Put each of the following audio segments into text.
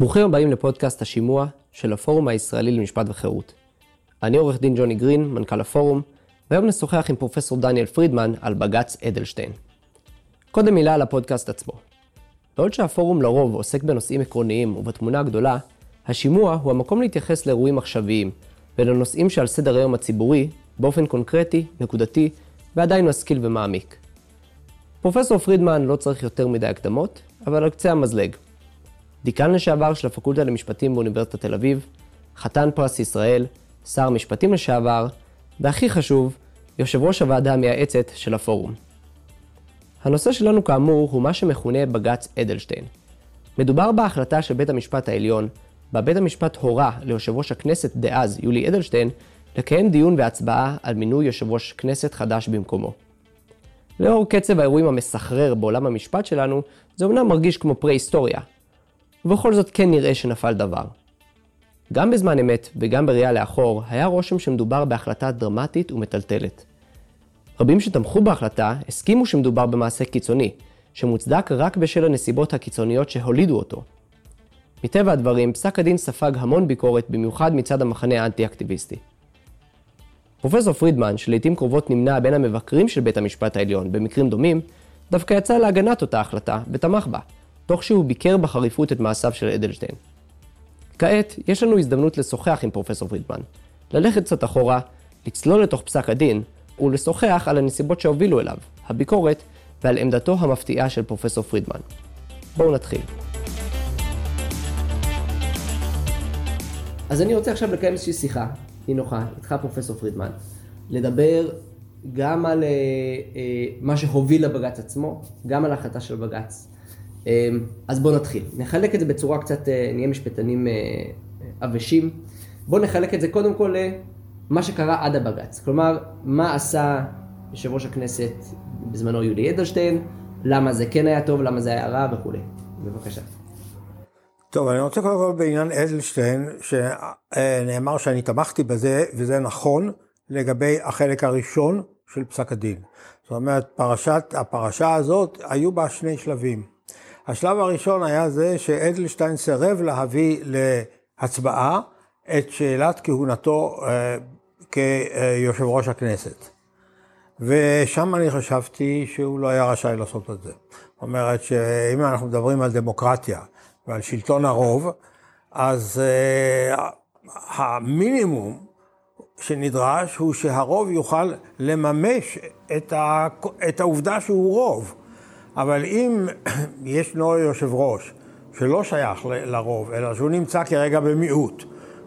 ברוכים הבאים לפודקאסט השימוע של הפורום הישראלי למשפט וחירות. אני עורך דין ג'וני גרין, מנכ"ל הפורום, והיום נשוחח עם פרופסור דניאל פרידמן על בג"ץ אדלשטיין. קודם מילה על הפודקאסט עצמו. בעוד שהפורום לרוב עוסק בנושאים עקרוניים ובתמונה הגדולה, השימוע הוא המקום להתייחס לאירועים עכשוויים ולנושאים שעל סדר היום הציבורי באופן קונקרטי, נקודתי ועדיין משכיל ומעמיק. פרופסור פרידמן לא צריך יותר מדי הקדמות, אבל על קצה המזלג. דיקן לשעבר של הפקולטה למשפטים באוניברסיטת תל אביב, חתן פרס ישראל, שר המשפטים לשעבר, והכי חשוב, יושב ראש הוועדה המייעצת של הפורום. הנושא שלנו כאמור הוא מה שמכונה בג"ץ אדלשטיין. מדובר בהחלטה של בית המשפט העליון, בה בית המשפט הורה ליושב ראש הכנסת דאז, יולי אדלשטיין, לקיים דיון והצבעה על מינוי יושב ראש כנסת חדש במקומו. לאור קצב האירועים המסחרר בעולם המשפט שלנו, זה אומנם מרגיש כמו פרה-היסטוריה. ובכל זאת כן נראה שנפל דבר. גם בזמן אמת וגם בראייה לאחור, היה רושם שמדובר בהחלטה דרמטית ומטלטלת. רבים שתמכו בהחלטה הסכימו שמדובר במעשה קיצוני, שמוצדק רק בשל הנסיבות הקיצוניות שהולידו אותו. מטבע הדברים, פסק הדין ספג המון ביקורת, במיוחד מצד המחנה האנטי-אקטיביסטי. פרופסור פרידמן, שלעיתים קרובות נמנה בין המבקרים של בית המשפט העליון במקרים דומים, דווקא יצא להגנת אותה החלטה ותמך בה, תוך שהוא ביקר בחריפות את מעשיו של אדלשטיין. כעת, יש לנו הזדמנות לשוחח עם פרופסור פרידמן, ללכת קצת אחורה, לצלול לתוך פסק הדין, ולשוחח על הנסיבות שהובילו אליו, הביקורת, ועל עמדתו המפתיעה של פרופסור פרידמן. בואו נתחיל. אז אני רוצה עכשיו לקיים איזושהי שיחה נינוחה, איתך פרופסור פרידמן, לדבר גם על uh, uh, מה שהוביל לבג"ץ עצמו, גם על ההחלטה של בג"ץ. Uh, אז בואו נתחיל. נחלק את זה בצורה קצת, uh, נהיה משפטנים עבשים. Uh, בואו נחלק את זה קודם כל למה שקרה עד הבג"ץ. כלומר, מה עשה יושב ראש הכנסת בזמנו יולי אדלשטיין, למה זה כן היה טוב, למה זה היה רע וכולי. בבקשה. טוב, אני רוצה קודם כל בעניין אדלשטיין, שנאמר שאני תמכתי בזה, וזה נכון לגבי החלק הראשון של פסק הדין. זאת אומרת, פרשת, הפרשה הזאת, היו בה שני שלבים. השלב הראשון היה זה שאדלשטיין סירב להביא להצבעה את שאלת כהונתו אה, כיושב ראש הכנסת. ושם אני חשבתי שהוא לא היה רשאי לעשות את זה. זאת אומרת שאם אנחנו מדברים על דמוקרטיה, ועל שלטון הרוב, אז uh, המינימום שנדרש הוא שהרוב יוכל לממש את, ה, את העובדה שהוא רוב. אבל אם ישנו יושב ראש שלא שייך לרוב, אלא שהוא נמצא כרגע במיעוט,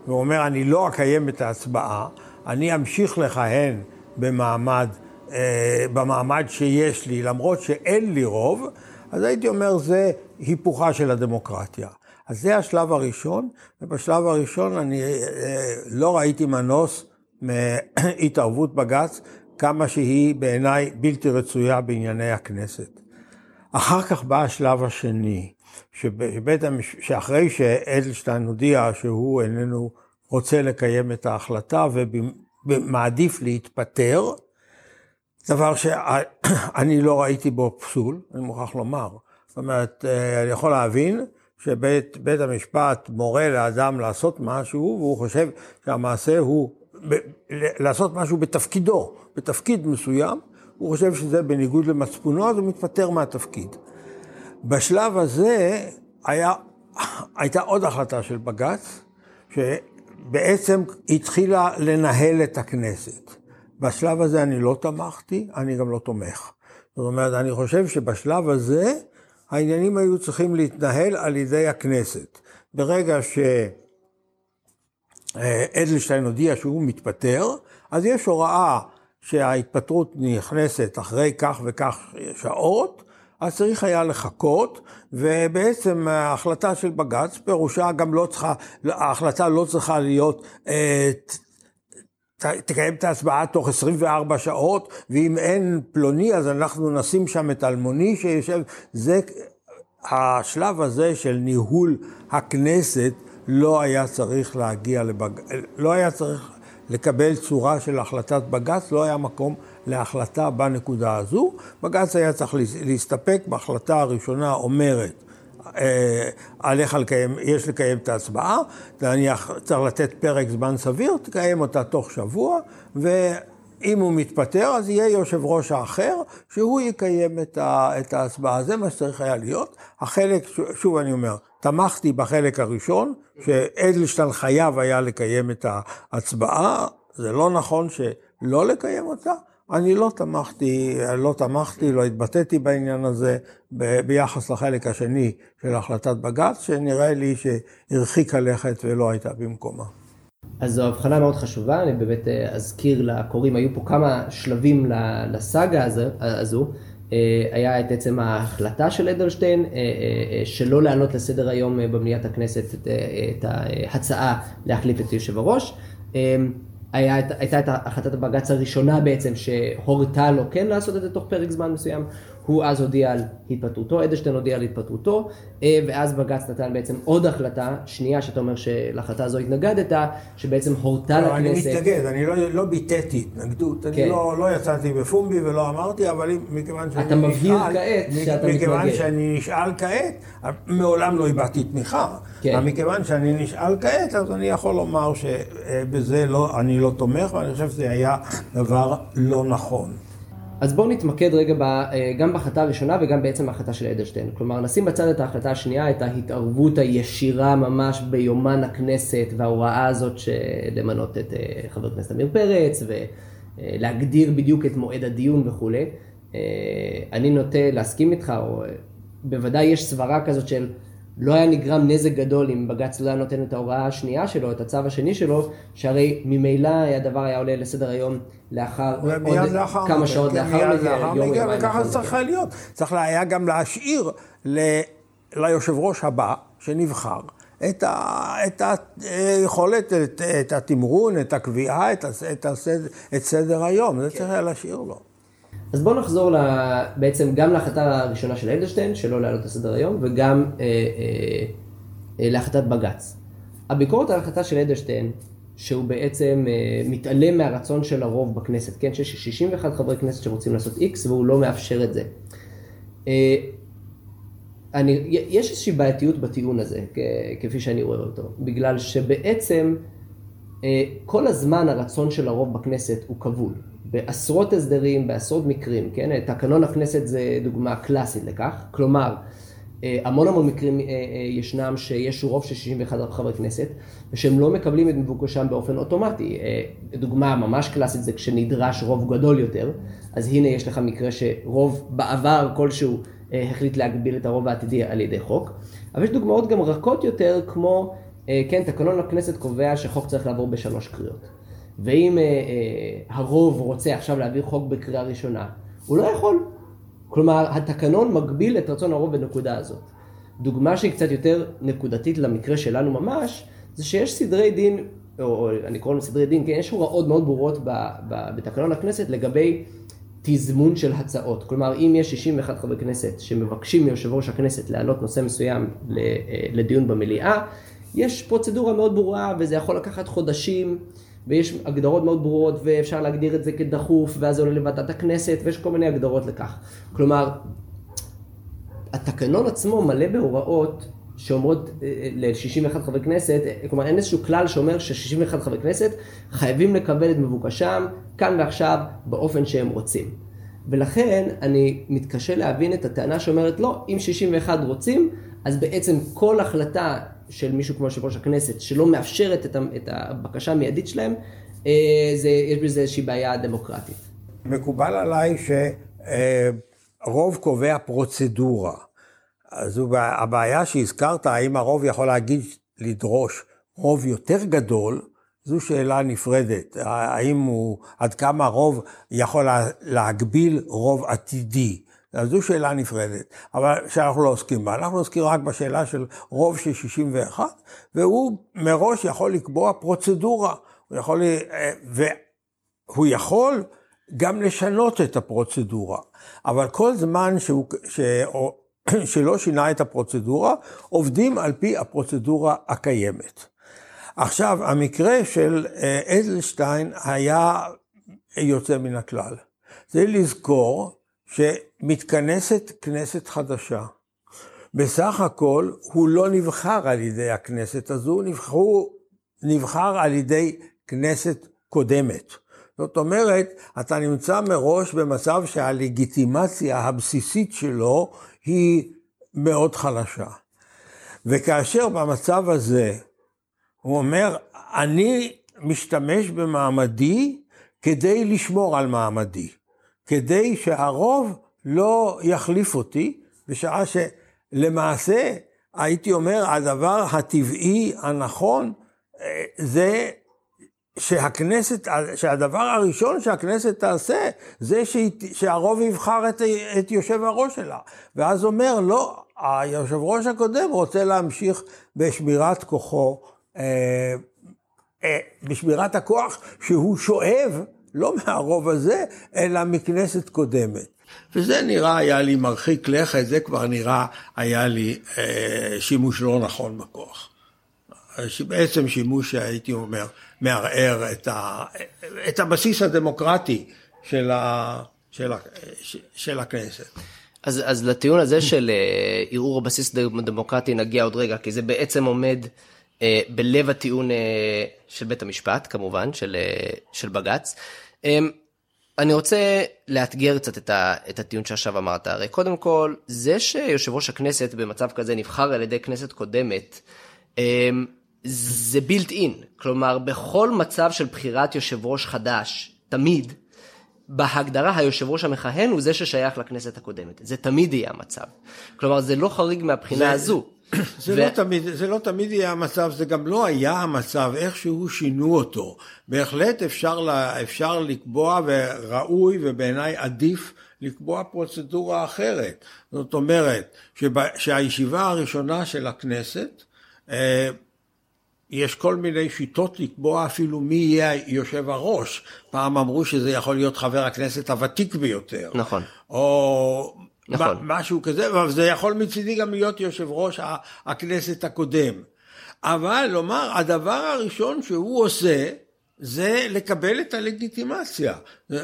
והוא אומר, אני לא אקיים את ההצבעה, אני אמשיך לכהן במעמד, אה, במעמד שיש לי, למרות שאין לי רוב, אז הייתי אומר, זה היפוכה של הדמוקרטיה. אז זה השלב הראשון, ובשלב הראשון אני אה, לא ראיתי מנוס מהתערבות בג"ץ, כמה שהיא בעיניי בלתי רצויה בענייני הכנסת. אחר כך בא השלב השני, שבית המש... שאחרי שאדלשטיין הודיע שהוא איננו רוצה לקיים את ההחלטה ומעדיף להתפטר, דבר שאני לא ראיתי בו פסול, אני מוכרח לומר. זאת אומרת, אה, אני יכול להבין שבית המשפט מורה לאדם לעשות משהו, והוא חושב שהמעשה הוא ב, לעשות משהו בתפקידו, בתפקיד מסוים, הוא חושב שזה בניגוד למצפונו, אז הוא מתפטר מהתפקיד. בשלב הזה היה, הייתה עוד החלטה של בג"ץ, שבעצם התחילה לנהל את הכנסת. בשלב הזה אני לא תמכתי, אני גם לא תומך. זאת אומרת, אני חושב שבשלב הזה העניינים היו צריכים להתנהל על ידי הכנסת. ברגע שאדלשטיין הודיע שהוא מתפטר, אז יש הוראה שההתפטרות נכנסת אחרי כך וכך שעות, אז צריך היה לחכות, ובעצם ההחלטה של בג"ץ, פירושה גם לא צריכה, ההחלטה לא צריכה להיות אה, תקיים את ההצבעה תוך 24 שעות, ואם אין פלוני אז אנחנו נשים שם את אלמוני שיושב, זה, השלב הזה של ניהול הכנסת לא היה צריך להגיע לבג... לא היה צריך לקבל צורה של החלטת בג"ץ, לא היה מקום להחלטה בנקודה הזו. בג"ץ היה צריך להסתפק בהחלטה הראשונה אומרת, אה, עליך לקיים, יש לקיים את ההצבעה, נניח צריך לתת פרק זמן סביר, תקיים אותה תוך שבוע, ואם הוא מתפטר, אז יהיה יושב ראש האחר, שהוא יקיים את, ההצבעה. זה מה שצריך היה להיות. החלק, שוב אני אומר, תמכתי בחלק הראשון, שאדלשטיין חייב היה לקיים את ההצבעה, זה לא נכון שלא לקיים אותה. אני לא תמכתי, לא תמכתי, לא התבטאתי בעניין הזה ב- ביחס לחלק השני של החלטת בג"ץ, שנראה לי שהרחיקה לכת ולא הייתה במקומה. אז זו הבחנה מאוד חשובה, אני באמת אה, אזכיר לקוראים, היו פה כמה שלבים לסאגה הזו. אה, היה את עצם ההחלטה של אדלשטיין אה, שלא להעלות לסדר היום במליאת הכנסת את ההצעה להחליף את יושב הראש. היה, הייתה את החלטת הבג"ץ הראשונה בעצם שהורתה לו כן לעשות את זה תוך פרק זמן מסוים. הוא אז הודיע על התפטרותו, אדלשטיין הודיע על התפטרותו, אה, ואז בג"ץ נתן בעצם עוד החלטה, שנייה שאתה אומר שלהחלטה הזו התנגדת, שבעצם הורתה לא, לכנסת... אני מתנגד, אני לא, לא ביטאתי התנגדות, כן. אני לא, לא יצאתי בפומבי ולא אמרתי, אבל מכיוון שאני אתה מבהיר כעת שאתה מתנגד. מכיוון שאני נשאל כעת, מעולם לא הבעתי תמיכה, כן. אבל מכיוון שאני נשאל כעת, אז אני יכול לומר שבזה לא, אני לא תומך, ואני חושב שזה היה דבר לא נכון. אז בואו נתמקד רגע אה, גם בהחלטה הראשונה וגם בעצם בהחלטה של אדלשטיין. כלומר, נשים בצד את ההחלטה השנייה, את ההתערבות הישירה ממש ביומן הכנסת וההוראה הזאת למנות את אה, חבר הכנסת עמיר פרץ ולהגדיר בדיוק את מועד הדיון וכולי. אה, אני נוטה להסכים איתך, או בוודאי יש סברה כזאת של לא היה נגרם נזק גדול אם בג"ץ לא היה נותן את ההוראה השנייה שלו, את הצו השני שלו, שהרי ממילא הדבר היה עולה לסדר היום לאחר, עוד לאחר כמה שעות כן, לאחר מכן, יום יומיים וככה זה צריך להיות. צריך היה גם להשאיר ל... ליושב ראש הבא שנבחר את, ה, את היכולת, את, את התמרון, את הקביעה, את, את, הסדר, את סדר היום, זה כן. צריך היה להשאיר לו. אז בואו נחזור לה, בעצם גם להחלטה הראשונה של אדלשטיין, שלא להעלות לסדר היום, וגם אה, אה, אה, להחלטת בג"ץ. הביקורת על ההחלטה של אדלשטיין, שהוא בעצם אה, מתעלם מהרצון של הרוב בכנסת, כן? שיש 61 חברי כנסת שרוצים לעשות X והוא לא מאפשר את זה. אה, אני, יש איזושהי בעייתיות בטיעון הזה, כפי שאני רואה אותו, בגלל שבעצם כל הזמן הרצון של הרוב בכנסת הוא כבול. בעשרות הסדרים, בעשרות מקרים, כן? תקנון הכנסת זה דוגמה קלאסית לכך, כלומר, אה, המון המון מקרים אה, ישנם שיש רוב של 61 חברי כנסת ושהם לא מקבלים את מבוקשם באופן אוטומטי. דוגמה ממש קלאסית זה כשנדרש רוב גדול יותר, אז הנה יש לך מקרה שרוב בעבר כלשהו החליט להגביל את הרוב העתידי על ידי חוק, אבל יש דוגמאות גם רכות יותר כמו אה, כן, תקנון הכנסת קובע שחוק צריך לעבור בשלוש קריאות. ואם אה, אה, הרוב רוצה עכשיו להעביר חוק בקריאה ראשונה, הוא לא יכול. כלומר, התקנון מגביל את רצון הרוב בנקודה הזאת. דוגמה שהיא קצת יותר נקודתית למקרה שלנו ממש, זה שיש סדרי דין, או, או אני קורא להם סדרי דין, כן, יש הוראות מאוד ברורות ב, ב, בתקנון הכנסת לגבי תזמון של הצעות. כלומר, אם יש 61 חברי כנסת שמבקשים מיושב ראש הכנסת להעלות נושא מסוים לדיון במליאה, יש פרוצדורה מאוד ברורה וזה יכול לקחת חודשים ויש הגדרות מאוד ברורות ואפשר להגדיר את זה כדחוף ואז זה עולה לוועדת הכנסת ויש כל מיני הגדרות לכך. כלומר, התקנון עצמו מלא בהוראות שאומרות אה, אה, ל-61 חברי כנסת, אה, כלומר אין איזשהו כלל שאומר ש-61 חברי כנסת חייבים לקבל את מבוקשם כאן ועכשיו באופן שהם רוצים. ולכן אני מתקשה להבין את הטענה שאומרת לא, אם 61 רוצים, אז בעצם כל החלטה של מישהו כמו יושב ראש הכנסת, שלא מאפשרת את, את הבקשה המיידית שלהם, אה, זה, יש בזה איזושהי בעיה דמוקרטית. מקובל עליי שרוב קובע פרוצדורה. אז הבעיה שהזכרת, האם הרוב יכול להגיד, לדרוש רוב יותר גדול, זו שאלה נפרדת. האם הוא, עד כמה רוב יכול להגביל רוב עתידי. אז זו שאלה נפרדת, אבל שאנחנו לא עוסקים בה. אנחנו עוסקים רק בשאלה של רוב של 61, והוא מראש יכול לקבוע פרוצדורה. הוא יכול, אה, והוא יכול גם לשנות את הפרוצדורה. אבל כל זמן שהוא, ש, שלא שינה את הפרוצדורה, עובדים על פי הפרוצדורה הקיימת. עכשיו, המקרה של אה, אדלשטיין היה יוצא מן הכלל. זה לזכור שמתכנסת כנסת חדשה, בסך הכל הוא לא נבחר על ידי הכנסת הזו, נבחרו, נבחר על ידי כנסת קודמת. זאת אומרת, אתה נמצא מראש במצב שהלגיטימציה הבסיסית שלו היא מאוד חלשה. וכאשר במצב הזה הוא אומר, אני משתמש במעמדי כדי לשמור על מעמדי, כדי שהרוב לא יחליף אותי, בשעה שלמעשה, הייתי אומר, הדבר הטבעי, הנכון, אה, זה שהכנסת, שהדבר הראשון שהכנסת תעשה, זה שהרוב יבחר את, את יושב הראש שלה. ואז אומר, לא, היושב ראש הקודם רוצה להמשיך בשמירת כוחו, אה, אה, בשמירת הכוח שהוא שואב, לא מהרוב הזה, אלא מכנסת קודמת. וזה נראה היה לי מרחיק לכת, זה כבר נראה היה לי אה, שימוש לא נכון בכוח. בעצם שימוש שהייתי אומר מערער את, ה, את הבסיס הדמוקרטי של, ה, של, ה, של הכנסת. אז, אז לטיעון הזה של אה, ערעור הבסיס הדמוקרטי נגיע עוד רגע, כי זה בעצם עומד אה, בלב הטיעון אה, של בית המשפט, כמובן, של, אה, של בג"ץ. אה, אני רוצה לאתגר קצת את, ה, את הטיעון שעכשיו אמרת. הרי קודם כל, זה שיושב ראש הכנסת במצב כזה נבחר על ידי כנסת קודמת, אה, זה בילט אין. כלומר, בכל מצב של בחירת יושב ראש חדש, תמיד, בהגדרה היושב ראש המכהן הוא זה ששייך לכנסת הקודמת. זה תמיד יהיה המצב. כלומר, זה לא חריג מהבחינה זה, הזו. זה, ו... לא תמיד, זה לא תמיד יהיה המצב, זה גם לא היה המצב, איכשהו שינו אותו. בהחלט אפשר, לה, אפשר לקבוע, וראוי ובעיניי עדיף לקבוע פרוצדורה אחרת. זאת אומרת, שבה, שהישיבה הראשונה של הכנסת, אה, יש כל מיני שיטות לקבוע אפילו מי יהיה יושב הראש. פעם אמרו שזה יכול להיות חבר הכנסת הוותיק ביותר. נכון. או נכון. משהו כזה, אבל זה יכול מצידי גם להיות יושב ראש הכנסת הקודם. אבל לומר, הדבר הראשון שהוא עושה, זה לקבל את הלגיטימציה.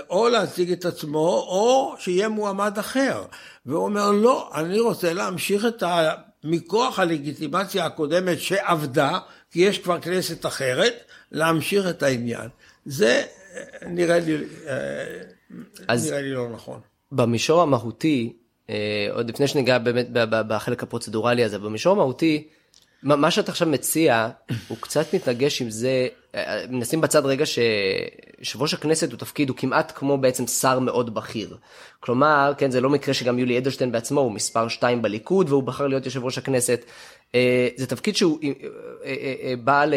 או להציג את עצמו, או שיהיה מועמד אחר. והוא אומר, לא, אני רוצה להמשיך את ה... מכוח הלגיטימציה הקודמת שעבדה, כי יש כבר כנסת אחרת, להמשיך את העניין. זה נראה לי, אז נראה לי לא נכון. במישור המהותי, אה, עוד לפני שניגע באמת בחלק הפרוצדורלי הזה, במישור המהותי, מה שאתה עכשיו מציע, הוא קצת מתנגש עם זה, אה, נשים בצד רגע שיושב ראש הכנסת הוא תפקיד, הוא כמעט כמו בעצם שר מאוד בכיר. כלומר, כן, זה לא מקרה שגם יולי אדלשטיין בעצמו הוא מספר 2 בליכוד והוא בחר להיות יושב ראש הכנסת. אה, זה תפקיד שהוא בעל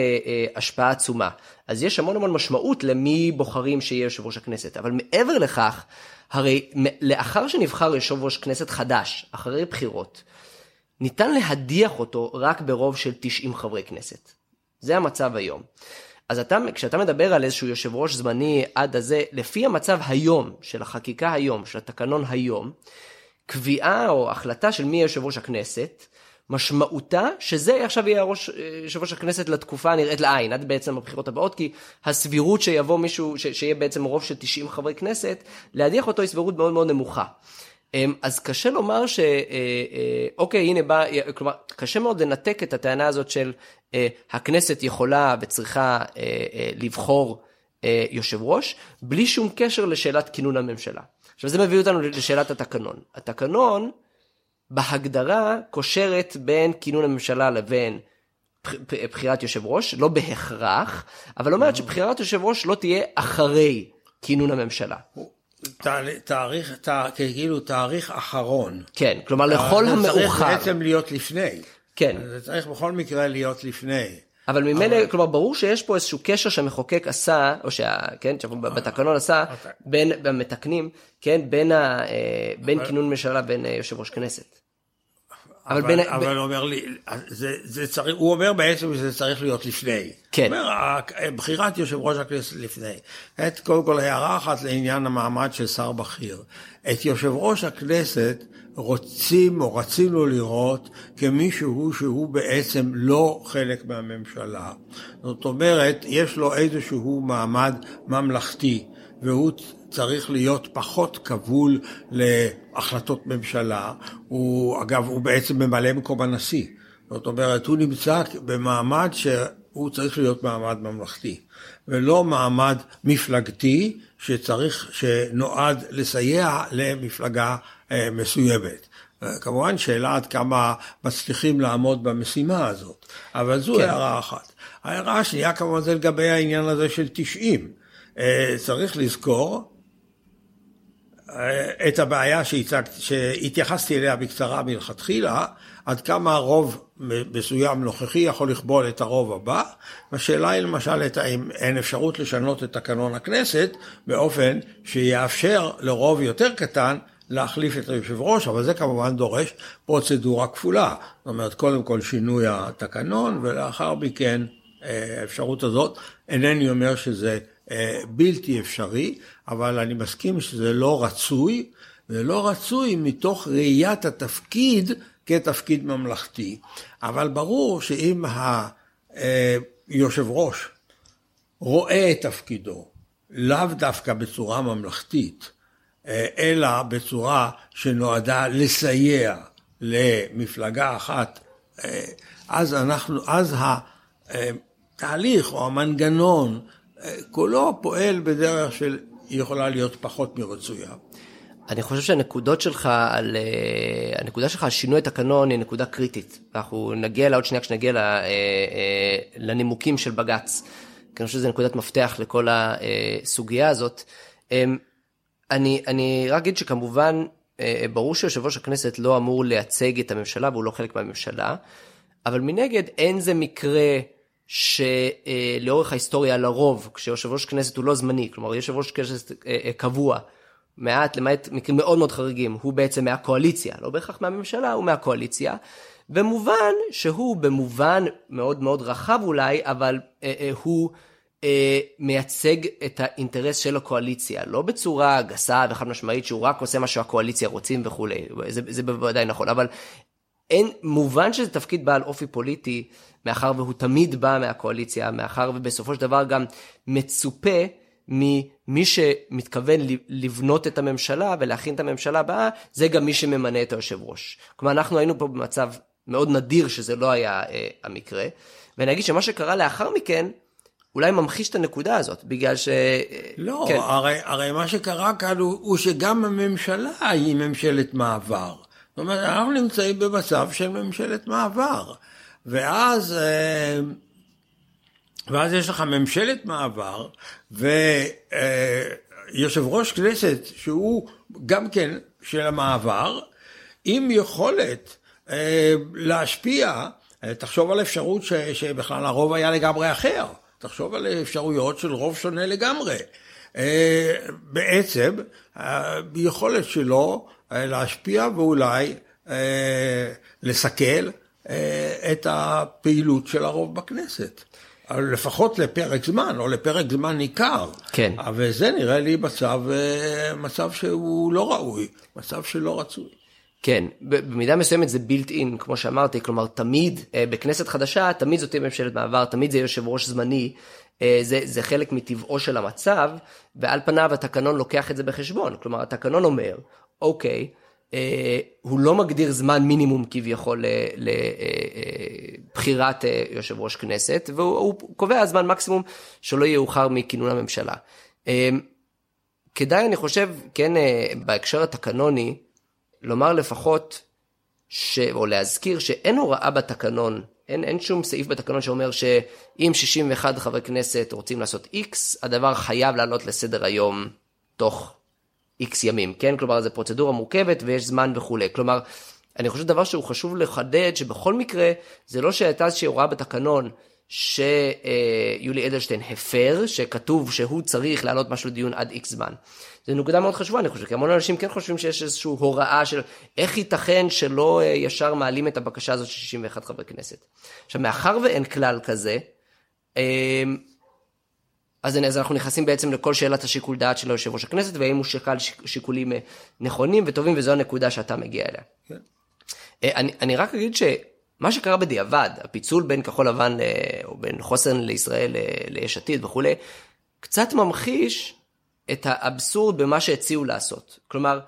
השפעה עצומה. אז יש המון המון משמעות למי בוחרים שיהיה יושב ראש הכנסת. אבל מעבר לכך, הרי לאחר שנבחר יושב ראש כנסת חדש, אחרי בחירות, ניתן להדיח אותו רק ברוב של 90 חברי כנסת. זה המצב היום. אז אתה, כשאתה מדבר על איזשהו יושב ראש זמני עד הזה, לפי המצב היום, של החקיקה היום, של התקנון היום, קביעה או החלטה של מי יושב ראש הכנסת, משמעותה שזה עכשיו יהיה ראש, יושב ראש הכנסת לתקופה הנראית לעין, עד בעצם הבחירות הבאות, כי הסבירות שיבוא מישהו, ש, שיהיה בעצם רוב של 90 חברי כנסת, להדיח אותו היא סבירות מאוד מאוד נמוכה. אמ, אז קשה לומר ש... אה, אה, הנה בא, כלומר, קשה מאוד לנתק את הטענה הזאת של אה, הכנסת יכולה וצריכה לבחור יושב ראש, בלי שום קשר לשאלת כינון הממשלה. עכשיו זה מביא אותנו לשאלת התקנון. התקנון, בהגדרה, קושרת בין כינון הממשלה לבין בחירת יושב ראש, לא בהכרח, אבל אומרת שבחירת יושב ראש לא תהיה אחרי כינון הממשלה. תאריך, כאילו תאריך אחרון. כן, כלומר לכל המאוחר. זה צריך בעצם להיות לפני. כן. זה צריך בכל מקרה להיות לפני. אבל ממילא, אבל... כלומר, ברור שיש פה איזשהו קשר שהמחוקק עשה, או שה... כן, בתקנון עשה, בין, במתקנים, כן, בין, ה, אה, בין אבל... כינון ממשלה לבין אה, יושב ראש כנסת. אבל, אבל, בין, אבל בין... אומר לי, זה, זה צריך, הוא אומר בעצם שזה צריך להיות לפני. כן. הוא אומר, בחירת יושב ראש הכנסת לפני. את קודם כל הערה אחת לעניין המעמד של שר בכיר. את יושב ראש הכנסת רוצים או רצינו לראות כמישהו שהוא בעצם לא חלק מהממשלה. זאת אומרת, יש לו איזשהו מעמד ממלכתי. והוא צריך להיות פחות כבול להחלטות ממשלה. הוא, אגב, הוא בעצם ממלא מקום הנשיא. זאת אומרת, הוא נמצא במעמד שהוא צריך להיות מעמד ממלכתי, ולא מעמד מפלגתי שצריך, שנועד לסייע למפלגה אה, מסוימת. כמובן שאלה עד כמה מצליחים לעמוד במשימה הזאת, אבל זו כן. הערה אחת. ההערה השנייה כמובן זה לגבי העניין הזה של 90. אה, צריך לזכור אה, את הבעיה שהצג, שהתייחסתי אליה בקצרה מלכתחילה, עד כמה רוב מסוים נוכחי יכול לכבול את הרוב הבא, והשאלה היא למשל האם אין אפשרות לשנות את תקנון הכנסת באופן שיאפשר לרוב יותר קטן להחליף את היושב ראש, אבל זה כמובן דורש פרוצדורה כפולה. זאת אומרת, קודם כל שינוי התקנון, ולאחר מכן אה, האפשרות הזאת. אינני אומר שזה בלתי אפשרי, אבל אני מסכים שזה לא רצוי, ולא רצוי מתוך ראיית התפקיד כתפקיד ממלכתי. אבל ברור שאם היושב ראש רואה את תפקידו, לאו דווקא בצורה ממלכתית, אה, אלא בצורה שנועדה לסייע למפלגה אחת, אה, אז אנחנו, אז התהליך או המנגנון אה, כולו פועל בדרך של יכולה להיות פחות מרצויה. אני חושב שהנקודות שלך על, הנקודה שלך על שינוי התקנון היא נקודה קריטית. אנחנו נגיע אליה עוד שנייה כשנגיע לנימוקים של בג"ץ. כי אני חושב שזו נקודת מפתח לכל הסוגיה הזאת. אני, אני רק אגיד שכמובן, אה, ברור שיושב ראש הכנסת לא אמור לייצג את הממשלה והוא לא חלק מהממשלה, אבל מנגד אין זה מקרה שלאורך ההיסטוריה לרוב, כשיושב ראש כנסת הוא לא זמני, כלומר יושב ראש כנסת אה, אה, קבוע, מעט למעט מקרים מאוד מאוד חריגים, הוא בעצם מהקואליציה, לא בהכרח מהממשלה, הוא מהקואליציה. במובן שהוא במובן מאוד מאוד רחב אולי, אבל אה, אה, הוא אה, מייצג את האינטרס של הקואליציה, לא בצורה גסה וחד משמעית שהוא רק עושה מה שהקואליציה רוצים וכולי, זה, זה בוודאי נכון, אבל אין, מובן שזה תפקיד בעל אופי פוליטי, מאחר והוא תמיד בא מהקואליציה, מאחר ובסופו של דבר גם מצופה ממי שמתכוון לבנות את הממשלה ולהכין את הממשלה הבאה, זה גם מי שממנה את היושב ראש. כלומר, אנחנו היינו פה במצב מאוד נדיר שזה לא היה אה, המקרה, ואני אגיד שמה שקרה לאחר מכן, אולי ממחיש את הנקודה הזאת, בגלל ש... לא, כן. הרי, הרי מה שקרה כאן הוא, הוא שגם הממשלה היא ממשלת מעבר. זאת אומרת, אנחנו נמצאים במצב של ממשלת מעבר. ואז, אה, ואז יש לך ממשלת מעבר, ויושב ראש כנסת שהוא גם כן של המעבר, עם יכולת אה, להשפיע, תחשוב על אפשרות שבכלל הרוב היה לגמרי אחר. תחשוב על אפשרויות של רוב שונה לגמרי. אה, בעצם, היכולת שלו אה, להשפיע ואולי אה, לסכל את הפעילות של הרוב בכנסת. לפחות לפרק זמן, או לפרק זמן ניכר. כן. וזה נראה לי מצב, מצב שהוא לא ראוי, מצב שלא רצוי. כן, במידה מסוימת זה בילט אין, כמו שאמרתי, כלומר תמיד אה, בכנסת חדשה, תמיד זאת תהיה ממשלת מעבר, תמיד זה יושב ראש זמני, אה, זה, זה חלק מטבעו של המצב, ועל פניו התקנון לוקח את זה בחשבון, כלומר התקנון אומר, אוקיי, אה, הוא לא מגדיר זמן מינימום כביכול לבחירת יושב ראש כנסת, והוא קובע זמן מקסימום שלא יאוחר מכינון הממשלה. כדאי, אני חושב, כן, בהקשר התקנוני, לומר לפחות, ש... או להזכיר שאין הוראה בתקנון, אין, אין שום סעיף בתקנון שאומר שאם 61 חברי כנסת רוצים לעשות X, הדבר חייב לעלות לסדר היום תוך X ימים, כן? כלומר, זו פרוצדורה מורכבת ויש זמן וכולי. כלומר, אני חושב דבר שהוא חשוב לחדד, שבכל מקרה, זה לא שהייתה איזושהי הוראה בתקנון שיולי אדלשטיין הפר, שכתוב שהוא צריך להעלות משהו לדיון עד איקס זמן. זו נקודה מאוד חשובה, אני חושב, כי המון אנשים כן חושבים שיש איזושהי הוראה של איך ייתכן שלא אה, ישר מעלים את הבקשה הזאת של 61 חברי כנסת. עכשיו, מאחר ואין כלל כזה, אמ, אז, אז אנחנו נכנסים בעצם לכל שאלת השיקול דעת של יושב ראש הכנסת, והאם הוא שקל שיקולים אה, נכונים וטובים, וזו הנקודה שאתה מגיע אליה. כן. אה, אני, אני רק אגיד ש... מה שקרה בדיעבד, הפיצול בין כחול לבן או בין חוסן לישראל ליש עתיד וכולי, קצת ממחיש את האבסורד במה שהציעו לעשות. כלומר,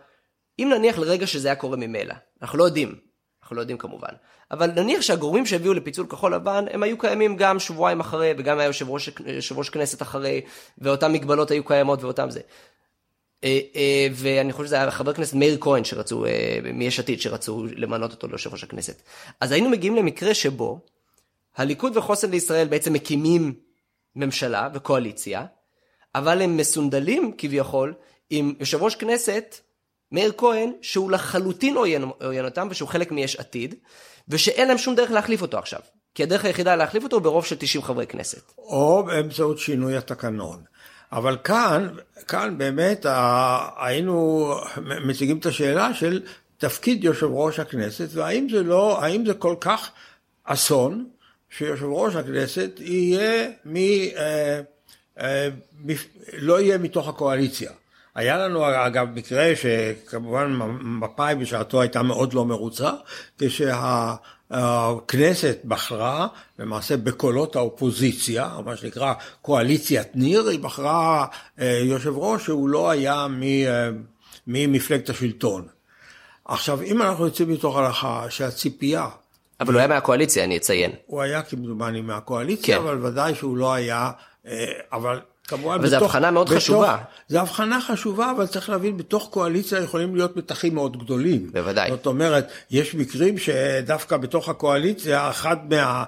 אם נניח לרגע שזה היה קורה ממילא, אנחנו לא יודעים, אנחנו לא יודעים כמובן, אבל נניח שהגורמים שהביאו לפיצול כחול לבן, הם היו קיימים גם שבועיים אחרי, וגם היה יושב ראש, יושב ראש כנסת אחרי, ואותן מגבלות היו קיימות ואותם זה. אה, אה, ואני חושב שזה היה חבר הכנסת מאיר כהן שרצו, אה, מיש עתיד, שרצו למנות אותו ליושב ראש הכנסת. אז היינו מגיעים למקרה שבו הליכוד וחוסן לישראל בעצם מקימים ממשלה וקואליציה, אבל הם מסונדלים כביכול עם יושב ראש כנסת, מאיר כהן, שהוא לחלוטין עוין אותם ושהוא חלק מיש עתיד, ושאין להם שום דרך להחליף אותו עכשיו. כי הדרך היחידה להחליף אותו הוא ברוב של 90 חברי כנסת. או באמצעות שינוי התקנון. אבל כאן, כאן באמת היינו מציגים את השאלה של תפקיד יושב ראש הכנסת, והאם זה לא, האם זה כל כך אסון שיושב ראש הכנסת יהיה מ... אה, אה, לא יהיה מתוך הקואליציה. היה לנו אגב מקרה שכמובן מפא"י בשעתו הייתה מאוד לא מרוצה, כשהכנסת בחרה למעשה בקולות האופוזיציה, או מה שנקרא קואליציית ניר, היא בחרה אה, יושב ראש שהוא לא היה אה, ממפלגת השלטון. עכשיו אם אנחנו יוצאים מתוך הנחה שהציפייה אבל הוא היה מהקואליציה, אני אציין. הוא היה כמדומני מהקואליציה, כן. אבל ודאי שהוא לא היה, אבל כמובן, אבל זו הבחנה מאוד בתוך, חשובה. זו הבחנה חשובה, אבל צריך להבין, בתוך קואליציה יכולים להיות מתחים מאוד גדולים. בוודאי. זאת אומרת, יש מקרים שדווקא בתוך הקואליציה, אחת, מה,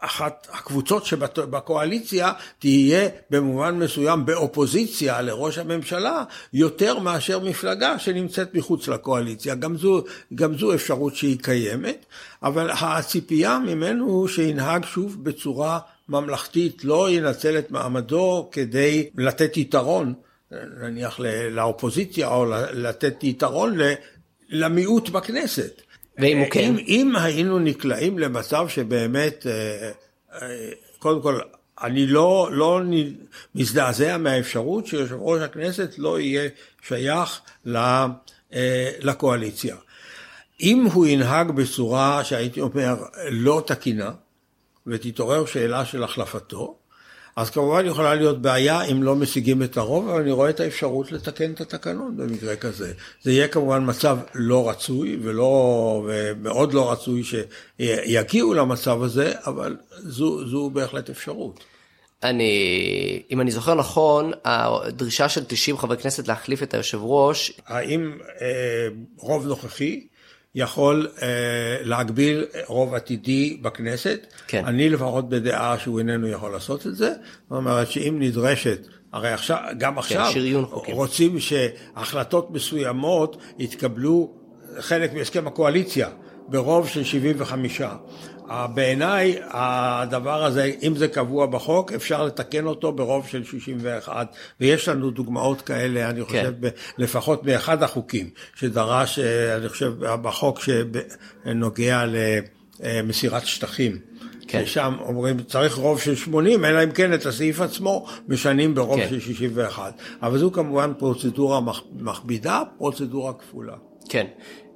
אחת הקבוצות שבקואליציה תהיה במובן מסוים באופוזיציה לראש הממשלה, יותר מאשר מפלגה שנמצאת מחוץ לקואליציה. גם זו, גם זו אפשרות שהיא קיימת, אבל הציפייה ממנו שינהג שוב בצורה ממלכתית לא ינצל את מעמדו כדי לתת יתרון, נניח לאופוזיציה, או לתת יתרון למיעוט בכנסת. ואם הוא כן? אם, אם היינו נקלעים למצב שבאמת, אה, אה, קודם כל, אני לא, לא מזדעזע מהאפשרות שיושב ראש הכנסת לא יהיה שייך אה, לקואליציה. אם הוא ינהג בצורה שהייתי אומר לא תקינה, ותתעורר שאלה של החלפתו, אז כמובן יכולה להיות בעיה אם לא משיגים את הרוב, אבל אני רואה את האפשרות לתקן את התקנון במקרה כזה. זה יהיה כמובן מצב לא רצוי, ולא, ומאוד לא רצוי שיגיעו למצב הזה, אבל זו, זו בהחלט אפשרות. אני, אם אני זוכר נכון, הדרישה של 90 חברי כנסת להחליף את היושב ראש... האם אה, רוב נוכחי יכול אה, להגביל רוב עתידי בכנסת. כן. אני לפחות בדעה שהוא איננו יכול לעשות את זה. זאת אומרת שאם נדרשת, הרי עכשיו, גם כן, עכשיו, כן, רוצים שהחלטות מסוימות יתקבלו חלק מהסכם הקואליציה ברוב של 75. בעיניי הדבר הזה, אם זה קבוע בחוק, אפשר לתקן אותו ברוב של 61, ויש לנו דוגמאות כאלה, אני חושב, כן. לפחות באחד החוקים, שדרש, אה, אני חושב, בחוק שנוגע למסירת שטחים. כן. ששם אומרים צריך רוב של 80, אלא אם כן את הסעיף עצמו משנים ברוב כן. של 61. אבל זו כמובן פרוצדורה מכבידה, פרוצדורה כפולה. כן.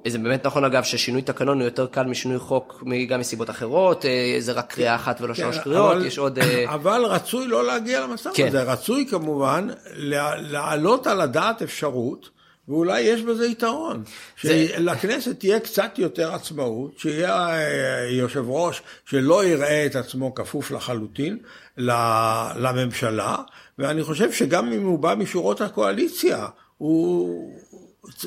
זה באמת נכון אגב ששינוי תקנון הוא יותר קל משינוי חוק גם מסיבות אחרות, אה, זה רק קריאה אחת ולא כן, שלוש קריאות, יש עוד... אה, אבל רצוי לא להגיע למצב כן. הזה, רצוי כמובן להעלות על הדעת אפשרות, ואולי יש בזה יתרון, זה... שלכנסת תהיה קצת יותר עצמאות, שיהיה אה, יושב ראש שלא יראה את עצמו כפוף לחלוטין לממשלה, ואני חושב שגם אם הוא בא משורות הקואליציה, הוא,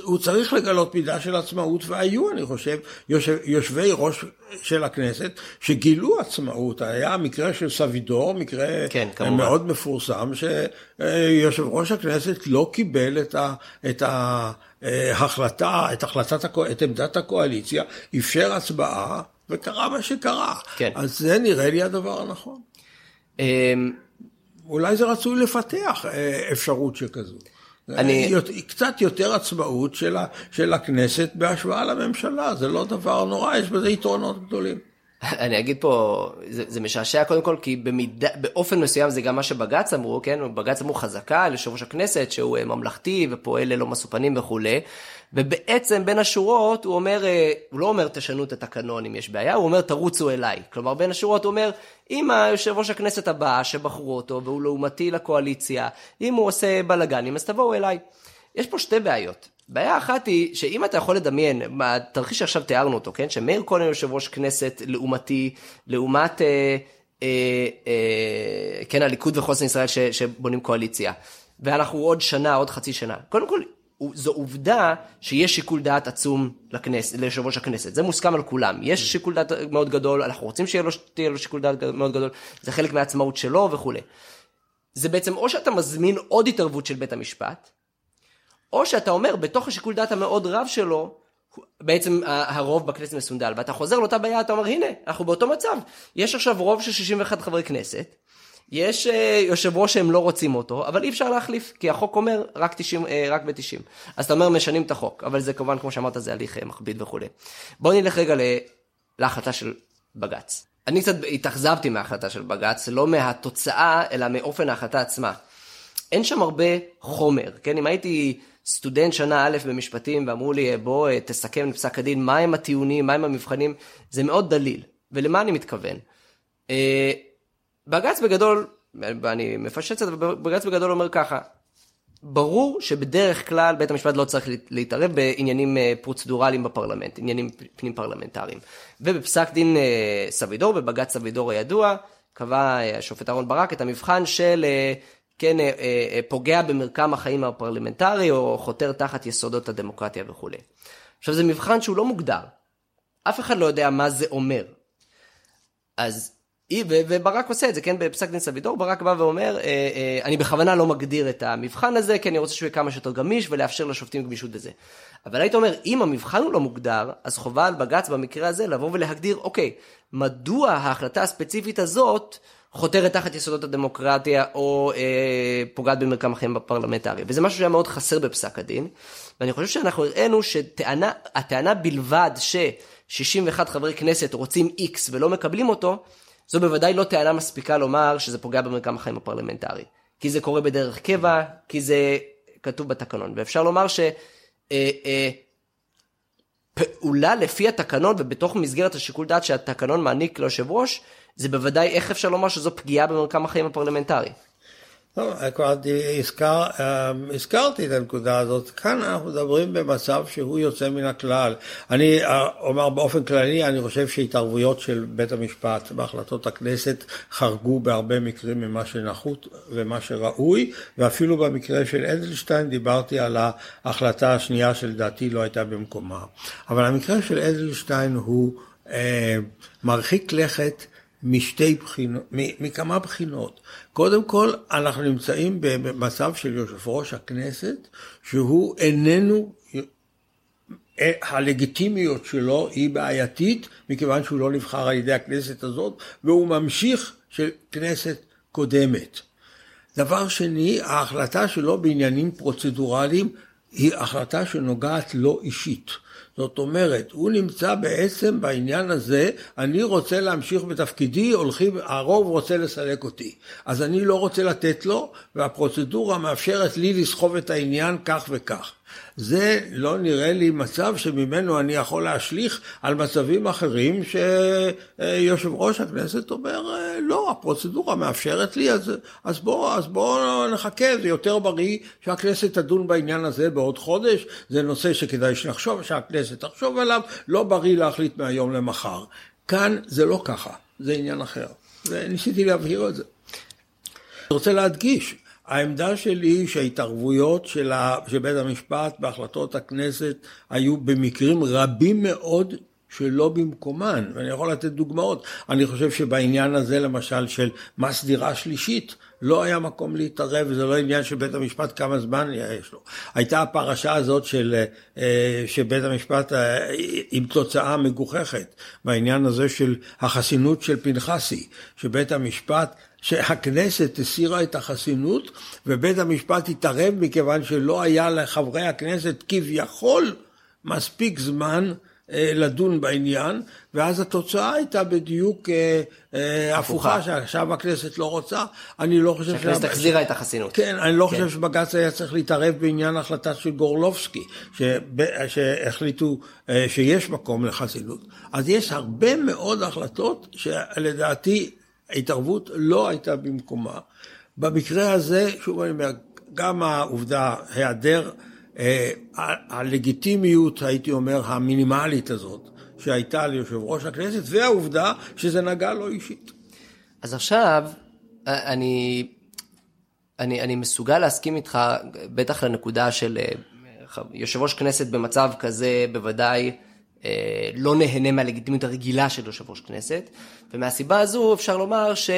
הוא צריך לגלות מידה של עצמאות, והיו, אני חושב, יושב, יושבי ראש של הכנסת שגילו עצמאות. היה מקרה של סבידור, מקרה כן, מאוד מפורסם, שיושב ראש הכנסת לא קיבל את, ה, את ההחלטה, את, החלטת, את עמדת הקואליציה, אפשר הצבעה, וקרה מה שקרה. כן. אז זה נראה לי הדבר הנכון. אמ, אולי זה רצוי לפתח אה, אפשרות שכזו. אני... קצת יותר עצמאות של, של הכנסת בהשוואה לממשלה, זה לא דבר נורא, יש בזה יתרונות גדולים. אני אגיד פה, זה, זה משעשע קודם כל, כי במידה, באופן מסוים זה גם מה שבג"ץ אמרו, כן? בג"ץ אמרו חזקה על יושב ראש הכנסת שהוא ממלכתי ופועל ללא משוא פנים וכולי. ובעצם בין השורות הוא אומר, אה, הוא לא אומר תשנו את התקנון אם יש בעיה, הוא אומר תרוצו אליי. כלומר בין השורות הוא אומר, אם היושב ראש הכנסת הבא שבחרו אותו והוא לעומתי לקואליציה, אם הוא עושה בלאגנים אז תבואו אליי. יש פה שתי בעיות. בעיה אחת היא שאם אתה יכול לדמיין, בתרחיש שעכשיו תיארנו אותו, כן? שמאיר כהן יושב ראש כנסת לעומתי, לעומת, אה, אה, אה, כן, הליכוד וחוסן ישראל ש, שבונים קואליציה. ואנחנו עוד שנה, עוד חצי שנה. קודם כל, זו עובדה שיש שיקול דעת עצום לכנס, ליושב ראש הכנסת, זה מוסכם על כולם, יש שיקול דעת מאוד גדול, אנחנו רוצים שיהיה לו, לו שיקול דעת מאוד גדול, זה חלק מהעצמאות שלו וכולי. זה בעצם או שאתה מזמין עוד התערבות של בית המשפט, או שאתה אומר בתוך השיקול דעת המאוד רב שלו, בעצם הרוב בכנסת מסונדל, ואתה חוזר לאותה בעיה, אתה אומר הנה, אנחנו באותו מצב, יש עכשיו רוב של 61 חברי כנסת, יש uh, יושב ראש שהם לא רוצים אותו, אבל אי אפשר להחליף, כי החוק אומר רק, 90, uh, רק ב-90. אז אתה אומר משנים את החוק, אבל זה כמובן, כמו שאמרת, זה הליך uh, מכביד וכולי. בוא נלך רגע להחלטה של בג"ץ. אני קצת התאכזבתי מההחלטה של בג"ץ, לא מהתוצאה, אלא מאופן ההחלטה עצמה. אין שם הרבה חומר, כן? אם הייתי סטודנט שנה א' במשפטים ואמרו לי, בוא תסכם את פסק הדין, מהם הטיעונים, מהם המבחנים, זה מאוד דליל. ולמה אני מתכוון? בג"ץ בגדול, ואני מפשט את זה, בג"ץ בגדול אומר ככה, ברור שבדרך כלל בית המשפט לא צריך להתערב בעניינים אה, פרוצדורליים בפרלמנט, עניינים פנים פרלמנטריים. ובפסק דין אה, סבידור, בבג"ץ סבידור הידוע, קבע אה, השופט אהרן ברק את המבחן של כן, פוגע במרקם החיים הפרלמנטרי או חותר תחת יסודות הדמוקרטיה וכולי. עכשיו זה מבחן שהוא לא מוגדר. אף אחד לא יודע מה זה אומר. אז וברק עושה את זה, כן, בפסק דין סבידור, ברק בא ואומר, אה, אה, אני בכוונה לא מגדיר את המבחן הזה, כי אני רוצה שהוא יהיה כמה שיותר גמיש ולאפשר לשופטים גמישות בזה. אבל היית אומר, אם המבחן הוא לא מוגדר, אז חובה על בג"ץ במקרה הזה לבוא ולהגדיר, אוקיי, מדוע ההחלטה הספציפית הזאת חותרת תחת יסודות הדמוקרטיה או אה, פוגעת במרקם החיים הפרלמנטרי. וזה משהו שהיה מאוד חסר בפסק הדין, ואני חושב שאנחנו הראינו שהטענה בלבד ש-61 חברי כנסת רוצים X ולא מקבלים אותו, זו בוודאי לא טענה מספיקה לומר שזה פוגע במרקם החיים הפרלמנטרי. כי זה קורה בדרך קבע, כי זה כתוב בתקנון. ואפשר לומר ש... אה, אה, פעולה לפי התקנון ובתוך מסגרת השיקול דעת שהתקנון מעניק ליושב ראש, זה בוודאי איך אפשר לומר שזו פגיעה במרקם החיים הפרלמנטרי. טוב, כבר הזכר, אמ, הזכרתי את הנקודה הזאת. כאן אנחנו מדברים במצב שהוא יוצא מן הכלל. אני אה, אומר באופן כללי, אני חושב שהתערבויות של בית המשפט בהחלטות הכנסת חרגו בהרבה מקרים ממה שנחות ומה שראוי, ואפילו במקרה של אדלשטיין דיברתי על ההחלטה השנייה שלדעתי לא הייתה במקומה. אבל המקרה של אדלשטיין הוא אה, מרחיק לכת. משתי בחינות, מכמה בחינות. קודם כל, אנחנו נמצאים במצב של יושב ראש הכנסת, שהוא איננו, הלגיטימיות שלו היא בעייתית, מכיוון שהוא לא נבחר על ידי הכנסת הזאת, והוא ממשיך של כנסת קודמת. דבר שני, ההחלטה שלו בעניינים פרוצדורליים היא החלטה שנוגעת לו אישית. זאת אומרת, הוא נמצא בעצם בעניין הזה, אני רוצה להמשיך בתפקידי, הולכים, הרוב רוצה לסלק אותי. אז אני לא רוצה לתת לו, והפרוצדורה מאפשרת לי לסחוב את העניין כך וכך. זה לא נראה לי מצב שממנו אני יכול להשליך על מצבים אחרים שיושב ראש הכנסת אומר, לא, הפרוצדורה מאפשרת לי, אז, אז בואו בוא נחכה, זה יותר בריא שהכנסת תדון בעניין הזה בעוד חודש, זה נושא שכדאי שנחשוב, שהכנסת תחשוב עליו, לא בריא להחליט מהיום למחר. כאן זה לא ככה, זה עניין אחר. וניסיתי להבהיר את זה. אני רוצה להדגיש, העמדה שלי היא שההתערבויות של, בית המשפט בהחלטות הכנסת היו במקרים רבים מאוד שלא במקומן, ואני יכול לתת דוגמאות. אני חושב שבעניין הזה למשל של מס דירה שלישית, לא היה מקום להתערב, וזה לא עניין של בית המשפט כמה זמן יש לו. הייתה הפרשה הזאת של, אה, שבית המשפט אה, עם תוצאה מגוחכת, בעניין הזה של החסינות של פנחסי, שבית המשפט שהכנסת הסירה את החסינות ובית המשפט התערב מכיוון שלא היה לחברי הכנסת כביכול מספיק זמן אה, לדון בעניין, ואז התוצאה הייתה בדיוק אה, אה, הפוכה, שעכשיו הכנסת לא רוצה. אני לא חושב... שהכנסת החזירה את החסינות. כן, אני לא כן. חושב שבג"ץ היה צריך להתערב בעניין ההחלטה של גורלובסקי, שהחליטו שיש מקום לחסינות. אז יש הרבה מאוד החלטות שלדעתי ההתערבות לא הייתה במקומה. במקרה הזה, שוב אני אומר, גם העובדה, היעדר אה, הלגיטימיות, הייתי אומר, המינימלית הזאת, שהייתה ליושב ראש הכנסת, והעובדה שזה נגע לו אישית. אז עכשיו, אה, אני, אני, אני מסוגל להסכים איתך, בטח לנקודה של אה, יושב ראש כנסת במצב כזה, בוודאי לא נהנה מהלגיטימיות הרגילה של יושב ראש כנסת, ומהסיבה הזו אפשר לומר ש...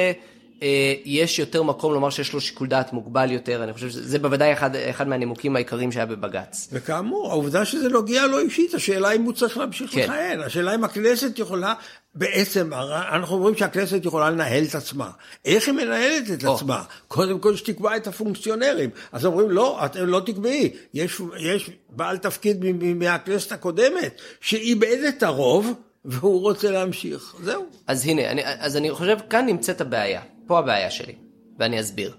אה, יש יותר מקום לומר שיש לו שיקול דעת מוגבל יותר, אני חושב שזה בוודאי אחד, אחד מהנימוקים העיקריים שהיה בבג"ץ. וכאמור, העובדה שזה נוגע לו אישית, השאלה אם הוא צריך להמשיך כן. לכהן, השאלה אם הכנסת יכולה, בעצם, אנחנו אומרים שהכנסת יכולה לנהל את עצמה. איך היא מנהלת את oh. עצמה? קודם כל שתקבע את הפונקציונרים. אז אומרים, לא, את לא תקבעי, יש, יש בעל תפקיד מהכנסת הקודמת, שאיבד את הרוב, והוא רוצה להמשיך, זהו. אז הנה, אני, אז אני חושב, כאן נמצאת הבעיה. פה הבעיה שלי, ואני אסביר.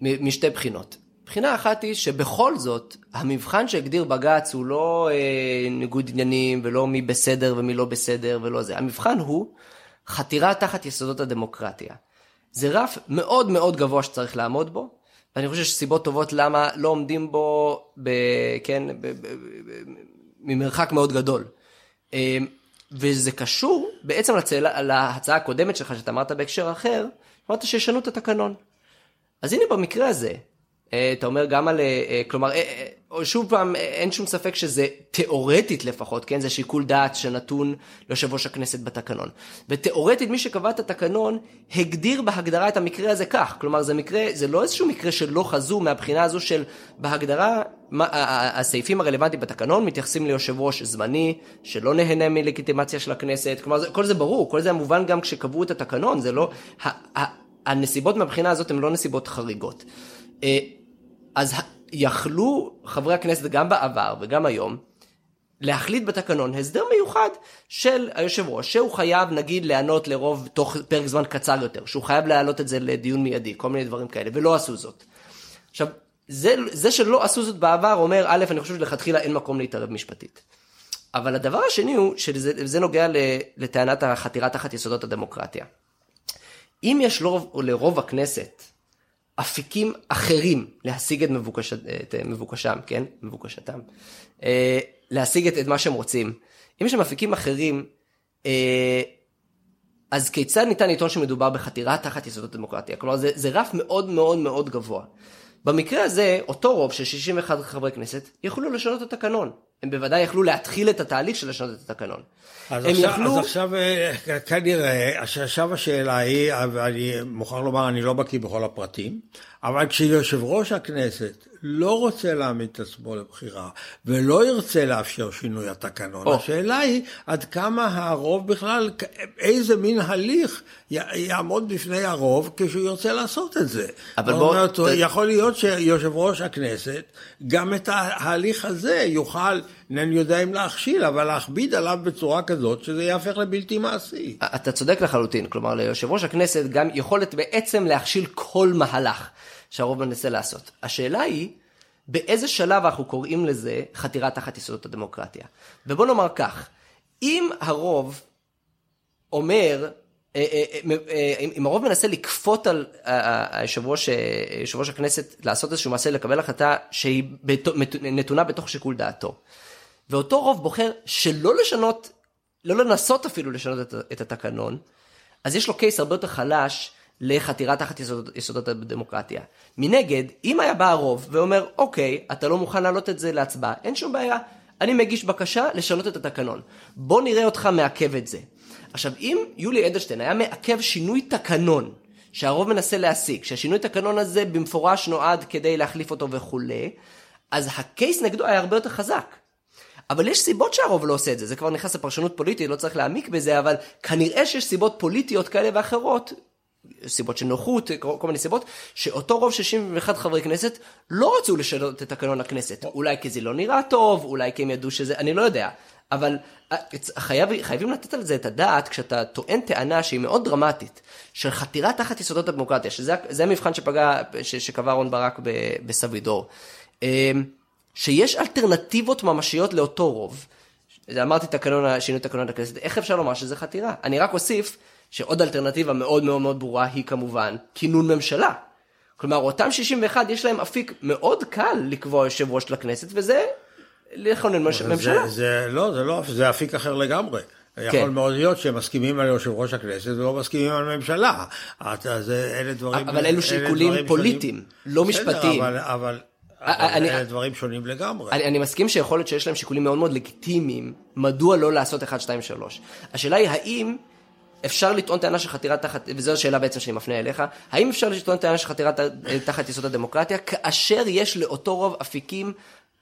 משתי בחינות. בחינה אחת היא שבכל זאת, המבחן שהגדיר בג"ץ הוא לא אה, ניגוד עניינים ולא מי בסדר ומי לא בסדר ולא זה. המבחן הוא חתירה תחת יסודות הדמוקרטיה. זה רף מאוד מאוד גבוה שצריך לעמוד בו, ואני חושב שסיבות טובות למה לא עומדים בו, ב, כן, ב, ב, ב, ממרחק מאוד גדול. אה, וזה קשור בעצם לצל... להצעה הקודמת שלך, שאתה אמרת בהקשר אחר, אמרת שישנו את התקנון. אז הנה במקרה הזה, אתה אומר גם על, אה, אה, כלומר, שוב פעם, אין שום ספק שזה תיאורטית לפחות, כן? זה שיקול דעת שנתון ליושב ראש הכנסת בתקנון. ותיאורטית מי שקבע את התקנון הגדיר בהגדרה את המקרה הזה כך. כלומר, זה מקרה, זה לא איזשהו מקרה שלא חזו מהבחינה הזו של בהגדרה, מה, הסעיפים הרלוונטיים בתקנון מתייחסים ליושב ראש זמני, שלא נהנה מלגיטימציה של הכנסת. כלומר, כל זה ברור, כל זה מובן גם כשקבעו את התקנון, זה לא... הנסיבות מהבחינה הזאת הן לא נסיבות חריגות. אז יכלו חברי הכנסת גם בעבר וגם היום להחליט בתקנון הסדר מיוחד של היושב ראש, שהוא חייב נגיד להיענות לרוב תוך פרק זמן קצר יותר, שהוא חייב להעלות את זה לדיון מיידי, כל מיני דברים כאלה, ולא עשו זאת. עכשיו, זה, זה שלא עשו זאת בעבר אומר, א', אני חושב שלכתחילה אין מקום להתערב משפטית. אבל הדבר השני הוא, שזה נוגע לטענת החתירה תחת יסודות הדמוקרטיה. אם יש לרוב, לרוב הכנסת אפיקים אחרים להשיג את, מבוקש, את מבוקשם, כן? מבוקשתם. אה, להשיג את, את מה שהם רוצים. אם יש שם אפיקים אחרים, אה, אז כיצד ניתן לטעון שמדובר בחתירה תחת יסודות הדמוקרטיה? כלומר, זה, זה רף מאוד מאוד מאוד גבוה. במקרה הזה, אותו רוב של 61 חברי כנסת יכולו לשנות את התקנון. הם בוודאי יכלו להתחיל את התהליך של לשנות את התקנון. אז, עכשיו, יכלו... אז עכשיו אה, כנראה, עכשיו השאלה היא, ואני מוכרח לומר, אני לא בקיא בכל הפרטים, אבל כשיושב ראש הכנסת לא רוצה להעמיד את עצמו לבחירה, ולא ירצה לאפשר שינוי התקנון, או. השאלה היא עד כמה הרוב בכלל, איזה מין הליך יעמוד בפני הרוב כשהוא ירצה לעשות את זה. אבל בוא... אומרת, ת... יכול להיות שיושב ראש הכנסת, גם את ההליך הזה יוכל... אינני יודע אם להכשיל, אבל להכביד עליו בצורה כזאת שזה יהפך לבלתי מעשי. אתה צודק לחלוטין, כלומר ליושב ראש הכנסת גם יכולת בעצם להכשיל כל מהלך שהרוב מנסה לעשות. השאלה היא, באיזה שלב אנחנו קוראים לזה חתירה תחת יסודות הדמוקרטיה? ובוא נאמר כך, אם הרוב אומר, אה, אה, אה, אם הרוב מנסה לכפות על היושב ראש, יושב ראש הכנסת לעשות איזשהו מעשה, לקבל החלטה שהיא נתונה בתוך שיקול דעתו. ואותו רוב בוחר שלא לשנות, לא לנסות אפילו לשנות את, את התקנון, אז יש לו קייס הרבה יותר חלש לחתירה תחת יסודות, יסודות הדמוקרטיה. מנגד, אם היה בא הרוב ואומר, אוקיי, אתה לא מוכן להעלות את זה להצבעה, אין שום בעיה, אני מגיש בקשה לשנות את התקנון. בוא נראה אותך מעכב את זה. עכשיו, אם יולי אדלשטיין היה מעכב שינוי תקנון, שהרוב מנסה להשיג, שהשינוי תקנון הזה במפורש נועד כדי להחליף אותו וכולי, אז הקייס נגדו היה הרבה יותר חזק. אבל יש סיבות שהרוב לא עושה את זה, זה כבר נכנס לפרשנות פוליטית, לא צריך להעמיק בזה, אבל כנראה שיש סיבות פוליטיות כאלה ואחרות, סיבות של נוחות, כל מיני סיבות, שאותו רוב 61 חברי כנסת לא רצו לשנות את תקנון הכנסת. אולי כי זה לא נראה טוב, אולי כי הם ידעו שזה, אני לא יודע. אבל אה, חייב, חייבים לתת על זה את הדעת כשאתה טוען טענה שהיא מאוד דרמטית, של חתירה תחת יסודות הדמוקרטיה, שזה המבחן שפגע, שקבע רון ברק בסבידור. שיש אלטרנטיבות ממשיות לאותו רוב. אמרתי תקנון, שינוי תקנון הכנסת, איך אפשר לומר שזה חתירה? אני רק אוסיף שעוד אלטרנטיבה מאוד מאוד מאוד ברורה היא כמובן כינון ממשלה. כלומר, אותם 61 יש להם אפיק מאוד קל לקבוע יושב ראש לכנסת, וזה לכונן ממשלה. זה, זה לא, זה לא, זה אפיק אחר לגמרי. כן. יכול מאוד להיות שהם מסכימים על יושב ראש הכנסת ולא מסכימים על ממשלה. אז אלה דברים... אבל אלו שיקולים פוליטיים, לא משפטיים. אבל, אבל אני, אלה דברים שונים לגמרי. אני, אני מסכים שיכול להיות שיש להם שיקולים מאוד מאוד לגיטימיים, מדוע לא לעשות 1, 2, 3. השאלה היא האם אפשר לטעון טענה של חתירה תחת, וזו השאלה בעצם שאני מפנה אליך, האם אפשר לטעון טענה של חתירה תחת יסוד הדמוקרטיה, כאשר יש לאותו רוב אפיקים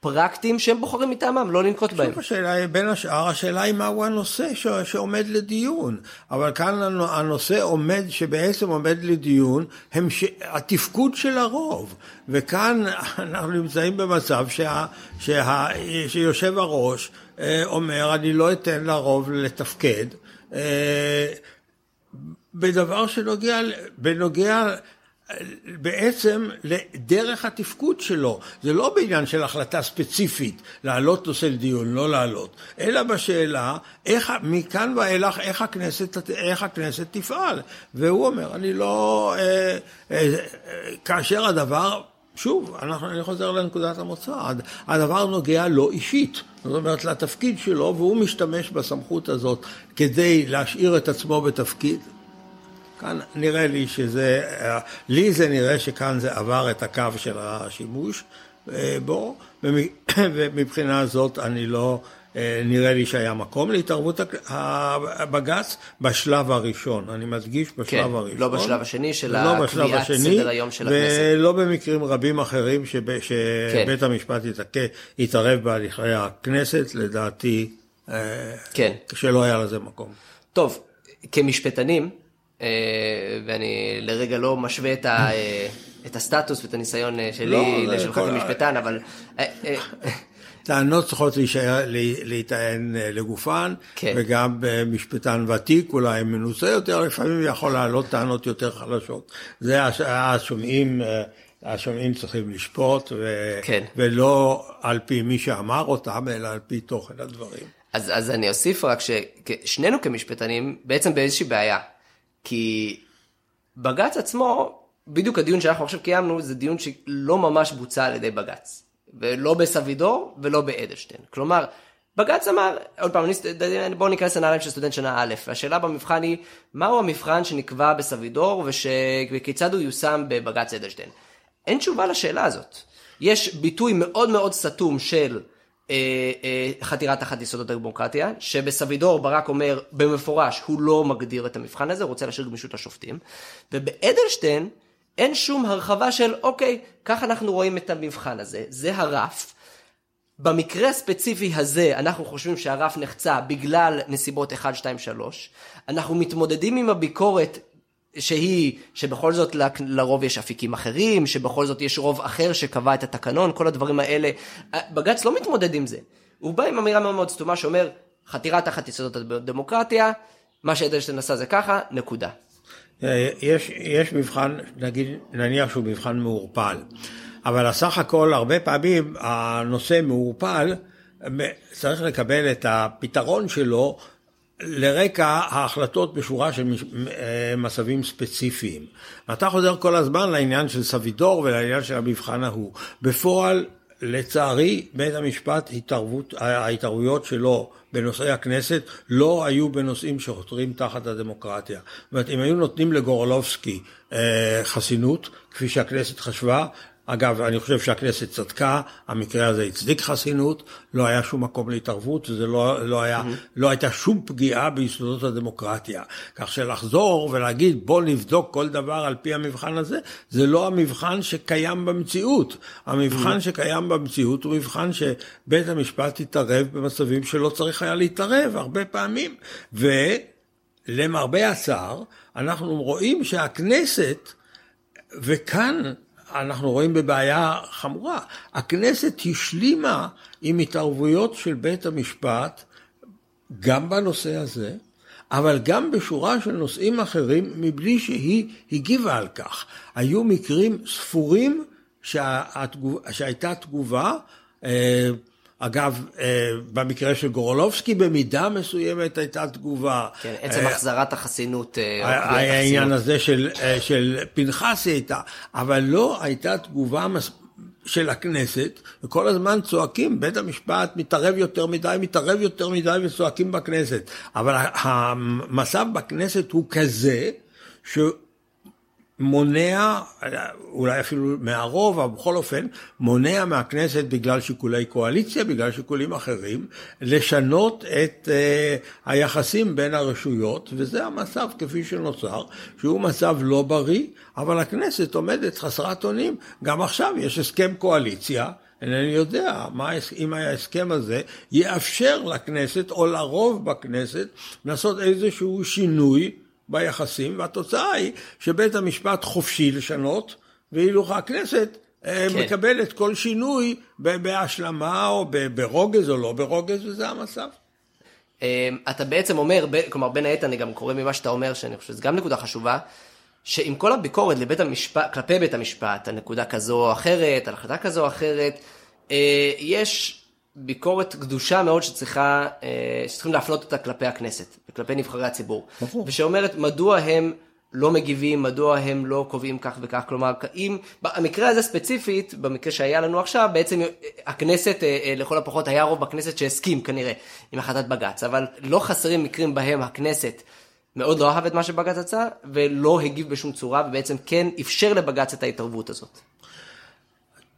פרקטיים שהם בוחרים מטעמם, לא לנקוט בהם. השאלה היא, בין השאר, השאלה היא מהו הנושא ש... שעומד לדיון. אבל כאן הנושא עומד, שבעצם עומד לדיון, הם ש... התפקוד של הרוב. וכאן אנחנו נמצאים במצב שה... שה... שיושב הראש אה, אומר, אני לא אתן לרוב לתפקד. אה, בדבר שנוגע, בנוגע בעצם לדרך התפקוד שלו. זה לא בעניין של החלטה ספציפית, להעלות נושא לדיון, לא להעלות, אלא בשאלה, איך, מכאן ואילך, איך הכנסת, איך הכנסת תפעל. והוא אומר, אני לא... אה, אה, אה, כאשר הדבר... שוב, אנחנו, אני חוזר לנקודת המוצא, הדבר נוגע לו אישית, זאת אומרת לתפקיד שלו, והוא משתמש בסמכות הזאת כדי להשאיר את עצמו בתפקיד, כאן נראה לי שזה, לי זה נראה שכאן זה עבר את הקו של השימוש אה, בו, ומבחינה זאת אני לא, אה, נראה לי שהיה מקום להתערבות הבג"ץ בשלב הראשון, אני מדגיש בשלב כן, הראשון. לא בשלב השני של לא קביעת סדר היום של הכנסת. ולא במקרים רבים אחרים שב, שבית כן. המשפט יתערב בהליכי הכנסת, לדעתי, אה, כן. שלא היה לזה מקום. טוב, כמשפטנים, אה, ואני לרגע לא משווה את, ה, אה, את הסטטוס ואת הניסיון אה, שלי לא, לשולחן כמשפטן, אבל... טענות צריכות להישאר, להיטען לגופן, כן. וגם משפטן ותיק, אולי מנוסה יותר, לפעמים יכול להעלות טענות יותר חלשות. זה השומעים, השומעים צריכים לשפוט, ו, כן. ולא על פי מי שאמר אותם, אלא על פי תוכן הדברים. אז, אז אני אוסיף רק ששנינו כמשפטנים בעצם באיזושהי בעיה. כי בג"ץ עצמו, בדיוק הדיון שאנחנו עכשיו קיימנו, זה דיון שלא ממש בוצע על ידי בג"ץ. ולא בסבידור ולא באדלשטיין. כלומר, בג"ץ אמר, עוד פעם, בואו ניכנס לנעליים של סטודנט שנה א', השאלה במבחן היא, מהו המבחן שנקבע בסבידור. וכיצד הוא יושם בבג"ץ אדלשטיין? אין תשובה לשאלה הזאת. יש ביטוי מאוד מאוד סתום של חתירה תחת יסודות הדמוקרטיה, שבסבידור ברק אומר במפורש, הוא לא מגדיר את המבחן הזה, הוא רוצה להשאיר גמישות לשופטים, ובאדלשטיין אין שום הרחבה של אוקיי, כך אנחנו רואים את המבחן הזה, זה הרף. במקרה הספציפי הזה אנחנו חושבים שהרף נחצה בגלל נסיבות 1, 2, 3. אנחנו מתמודדים עם הביקורת שהיא, שבכל זאת לרוב יש אפיקים אחרים, שבכל זאת יש רוב אחר שקבע את התקנון, כל הדברים האלה. בג"ץ לא מתמודד עם זה. הוא בא עם אמירה מאוד מאוד סתומה שאומר, חתירה תחת יסודות הדמוקרטיה, מה שאדלשטיין עשה זה ככה, נקודה. יש, יש מבחן, נגיד, נניח שהוא מבחן מעורפל, אבל הסך הכל, הרבה פעמים הנושא מעורפל, צריך לקבל את הפתרון שלו לרקע ההחלטות בשורה של אה, מצבים ספציפיים. אתה חוזר כל הזמן לעניין של סבידור ולעניין של המבחן ההוא. בפועל, לצערי, בית המשפט, התערבות, ההתערבויות שלו בנושאי הכנסת לא היו בנושאים שחותרים תחת הדמוקרטיה. זאת אומרת, אם היו נותנים לגורלובסקי אה, חסינות, כפי שהכנסת חשבה, אגב, אני חושב שהכנסת צדקה, המקרה הזה הצדיק חסינות, לא היה שום מקום להתערבות, וזה לא, לא, היה. לא הייתה שום פגיעה ביסודות הדמוקרטיה. כך שלחזור ולהגיד בוא נבדוק כל דבר על פי המבחן הזה, זה לא המבחן שקיים במציאות. המבחן mm-hmm. שקיים במציאות הוא מבחן שבית המשפט יתערב במצבים שלא צריך היה להתערב הרבה פעמים. ולמרבה הצער, אנחנו רואים שהכנסת, וכאן אנחנו רואים בבעיה חמורה. הכנסת השלימה עם התערבויות של בית המשפט גם בנושא הזה, אבל גם בשורה של נושאים אחרים מבלי שהיא הגיבה על כך. היו מקרים ספורים שהתגוב, שהייתה תגובה, אה, אגב, אה, במקרה של גורולובסקי במידה מסוימת הייתה תגובה. כן, עצם החזרת החסינות. העניין הזה של, של פנחסי הייתה, אבל לא הייתה תגובה מס... של הכנסת, וכל הזמן צועקים, בית המשפט מתערב יותר מדי, מתערב יותר מדי, וצועקים בכנסת. אבל המצב בכנסת הוא כזה, ש... מונע, אולי אפילו מהרוב, אבל בכל אופן, מונע מהכנסת בגלל שיקולי קואליציה, בגלל שיקולים אחרים, לשנות את uh, היחסים בין הרשויות, וזה המצב כפי שנוצר, שהוא מצב לא בריא, אבל הכנסת עומדת חסרת אונים. גם עכשיו יש הסכם קואליציה, אינני יודע מה, אם ההסכם הזה יאפשר לכנסת או לרוב בכנסת לעשות איזשהו שינוי ביחסים, והתוצאה היא שבית המשפט חופשי לשנות, ואילו הכנסת אה, כן. מקבלת כל שינוי בהשלמה או ברוגז או לא ברוגז, וזה המצב. אה, אתה בעצם אומר, כלומר בין היתר אני גם קורא ממה שאתה אומר, שאני חושב שזו גם נקודה חשובה, שעם כל הביקורת לבית המשפט, כלפי בית המשפט, על נקודה כזו או אחרת, על החלטה כזו או אחרת, אה, יש ביקורת קדושה מאוד שצריכה, אה, שצריכים להפנות אותה כלפי הכנסת וכלפי נבחרי הציבור. ושאומרת מדוע הם לא מגיבים, מדוע הם לא קובעים כך וכך, כלומר, אם, במקרה הזה ספציפית, במקרה שהיה לנו עכשיו, בעצם אה, הכנסת, אה, לכל הפחות היה רוב בכנסת שהסכים כנראה עם החלטת בג"ץ, אבל לא חסרים מקרים בהם הכנסת מאוד לא אהב את מה שבג"ץ עשה, ולא הגיב בשום צורה, ובעצם כן אפשר לבג"ץ את ההתערבות הזאת.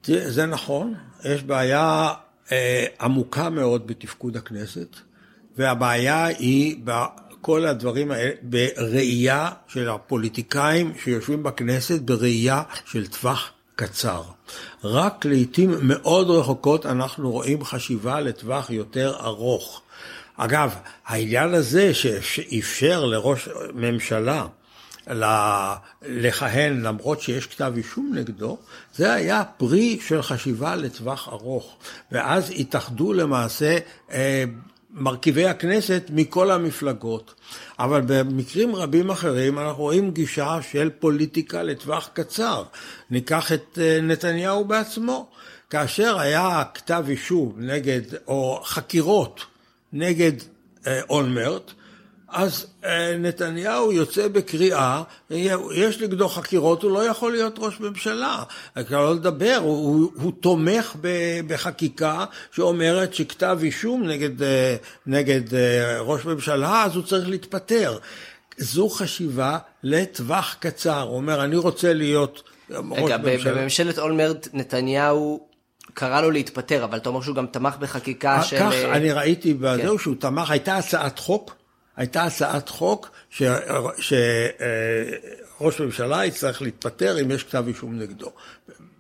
זה נכון, יש בעיה אה, עמוקה מאוד בתפקוד הכנסת, והבעיה היא בכל הדברים האלה, בראייה של הפוליטיקאים שיושבים בכנסת, בראייה של טווח קצר. רק לעיתים מאוד רחוקות אנחנו רואים חשיבה לטווח יותר ארוך. אגב, העניין הזה שאפשר לראש ממשלה לכהן למרות שיש כתב אישום נגדו, זה היה פרי של חשיבה לטווח ארוך. ואז התאחדו למעשה אה, מרכיבי הכנסת מכל המפלגות. אבל במקרים רבים אחרים אנחנו רואים גישה של פוליטיקה לטווח קצר. ניקח את אה, נתניהו בעצמו. כאשר היה כתב אישום נגד, או חקירות נגד אה, אולמרט, אז אה, נתניהו יוצא בקריאה, יש נגדו חקירות, הוא לא יכול להיות ראש ממשלה. כבר לא לדבר, הוא, הוא, הוא תומך בחקיקה שאומרת שכתב אישום נגד, אה, נגד אה, ראש ממשלה, אז הוא צריך להתפטר. זו חשיבה לטווח קצר. הוא אומר, אני רוצה להיות ראש רגע, ממשלה. רגע, בממשלת אולמרט נתניהו... קרא לו להתפטר, אבל אתה אומר שהוא גם תמך בחקיקה של... כך אני ראיתי בזהו כן. שהוא תמך, הייתה הצעת חוק הייתה הצעת חוק שראש ממשלה יצטרך להתפטר אם יש כתב אישום נגדו.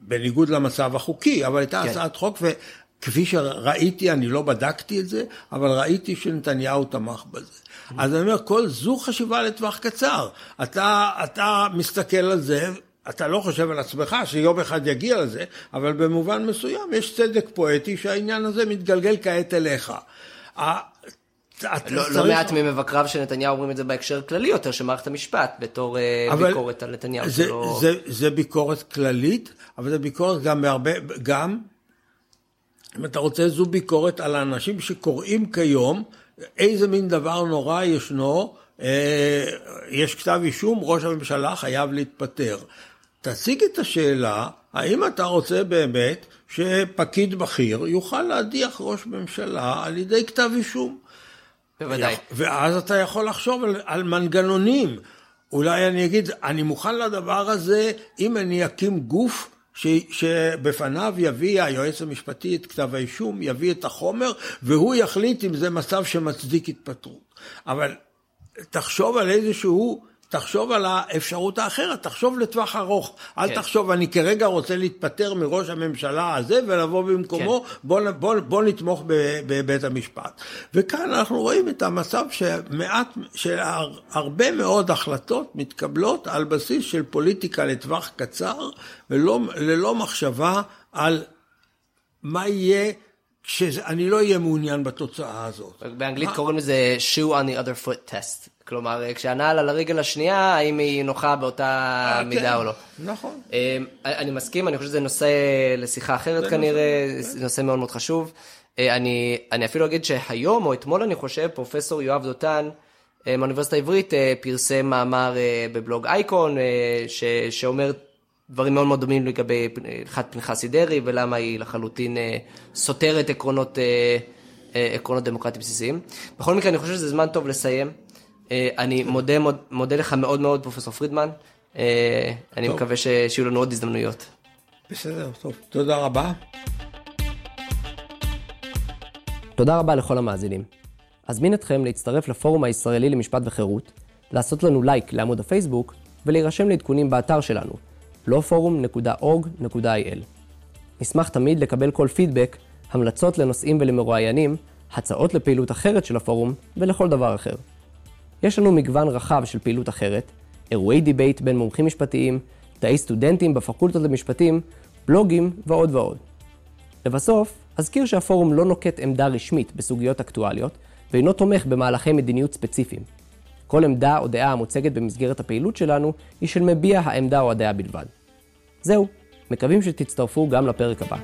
בניגוד למצב החוקי, אבל הייתה כן. הצעת חוק, וכפי שראיתי, אני לא בדקתי את זה, אבל ראיתי שנתניהו תמך בזה. אז אני אומר, כל זו חשיבה לטווח קצר. אתה, אתה מסתכל על זה, אתה לא חושב על עצמך שיום אחד יגיע לזה, אבל במובן מסוים יש צדק פואטי שהעניין הזה מתגלגל כעת אליך. לא, לא מעט ממבקריו של נתניהו אומרים את זה בהקשר כללי יותר, של מערכת המשפט, בתור אה, ביקורת על נתניהו. זה, שלא... זה, זה ביקורת כללית, אבל זה ביקורת גם בהרבה, גם, אם אתה רוצה, זו ביקורת על האנשים שקוראים כיום, איזה מין דבר נורא ישנו, אה, יש כתב אישום, ראש הממשלה חייב להתפטר. תציג את השאלה, האם אתה רוצה באמת שפקיד בכיר יוכל להדיח ראש ממשלה על ידי כתב אישום? בוודאי. ואז אתה יכול לחשוב על, על מנגנונים. אולי אני אגיד, אני מוכן לדבר הזה אם אני אקים גוף ש, שבפניו יביא היועץ המשפטי את כתב האישום, יביא את החומר, והוא יחליט אם זה מצב שמצדיק התפטרות. אבל תחשוב על איזשהו תחשוב על האפשרות האחרת, תחשוב לטווח ארוך. אל כן. תחשוב, אני כרגע רוצה להתפטר מראש הממשלה הזה ולבוא במקומו, כן. בוא, בוא, בוא נתמוך בבית המשפט. וכאן אנחנו רואים את המצב שמעט, שהרבה מאוד החלטות מתקבלות על בסיס של פוליטיקה לטווח קצר, וללא מחשבה על מה יהיה שאני לא אהיה מעוניין בתוצאה הזאת. באנגלית קוראים לזה shoe on the other foot test. כלומר, כשהנעל על הרגל השנייה, האם היא נוחה באותה אה, מידה כן, או לא. נכון. אה, אני מסכים, אני חושב שזה נושא לשיחה אחרת כנראה, זה נושא מאוד מאוד חשוב. אה, אני, אני אפילו אגיד שהיום או אתמול אני חושב, פרופסור יואב דותן מהאוניברסיטה העברית פרסם מאמר בבלוג אייקון, ש, שאומר דברים מאוד מאוד דומים לגבי הלכת פנחסי דרעי ולמה היא לחלוטין סותרת עקרונות, עקרונות דמוקרטיים בסיסיים. בכל מקרה אני חושב שזה זמן טוב לסיים. אני מודה, מודה לך מאוד מאוד פרופסור פרידמן, אני טוב. מקווה שיהיו לנו עוד הזדמנויות. בסדר, טוב, תודה רבה. תודה רבה לכל המאזינים. אזמין אתכם להצטרף לפורום הישראלי למשפט וחירות, לעשות לנו לייק לעמוד הפייסבוק ולהירשם לעדכונים באתר שלנו, lawforum.org.il. נשמח תמיד לקבל כל פידבק, המלצות לנושאים ולמרואיינים, הצעות לפעילות אחרת של הפורום ולכל דבר אחר. יש לנו מגוון רחב של פעילות אחרת, אירועי debate בין מומחים משפטיים, תאי סטודנטים בפקולטות למשפטים, בלוגים ועוד ועוד. לבסוף, אזכיר שהפורום לא נוקט עמדה רשמית בסוגיות אקטואליות, ואינו תומך במהלכי מדיניות ספציפיים. כל עמדה או דעה המוצגת במסגרת הפעילות שלנו היא של מביע העמדה או הדעה בלבד. זהו, מקווים שתצטרפו גם לפרק הבא.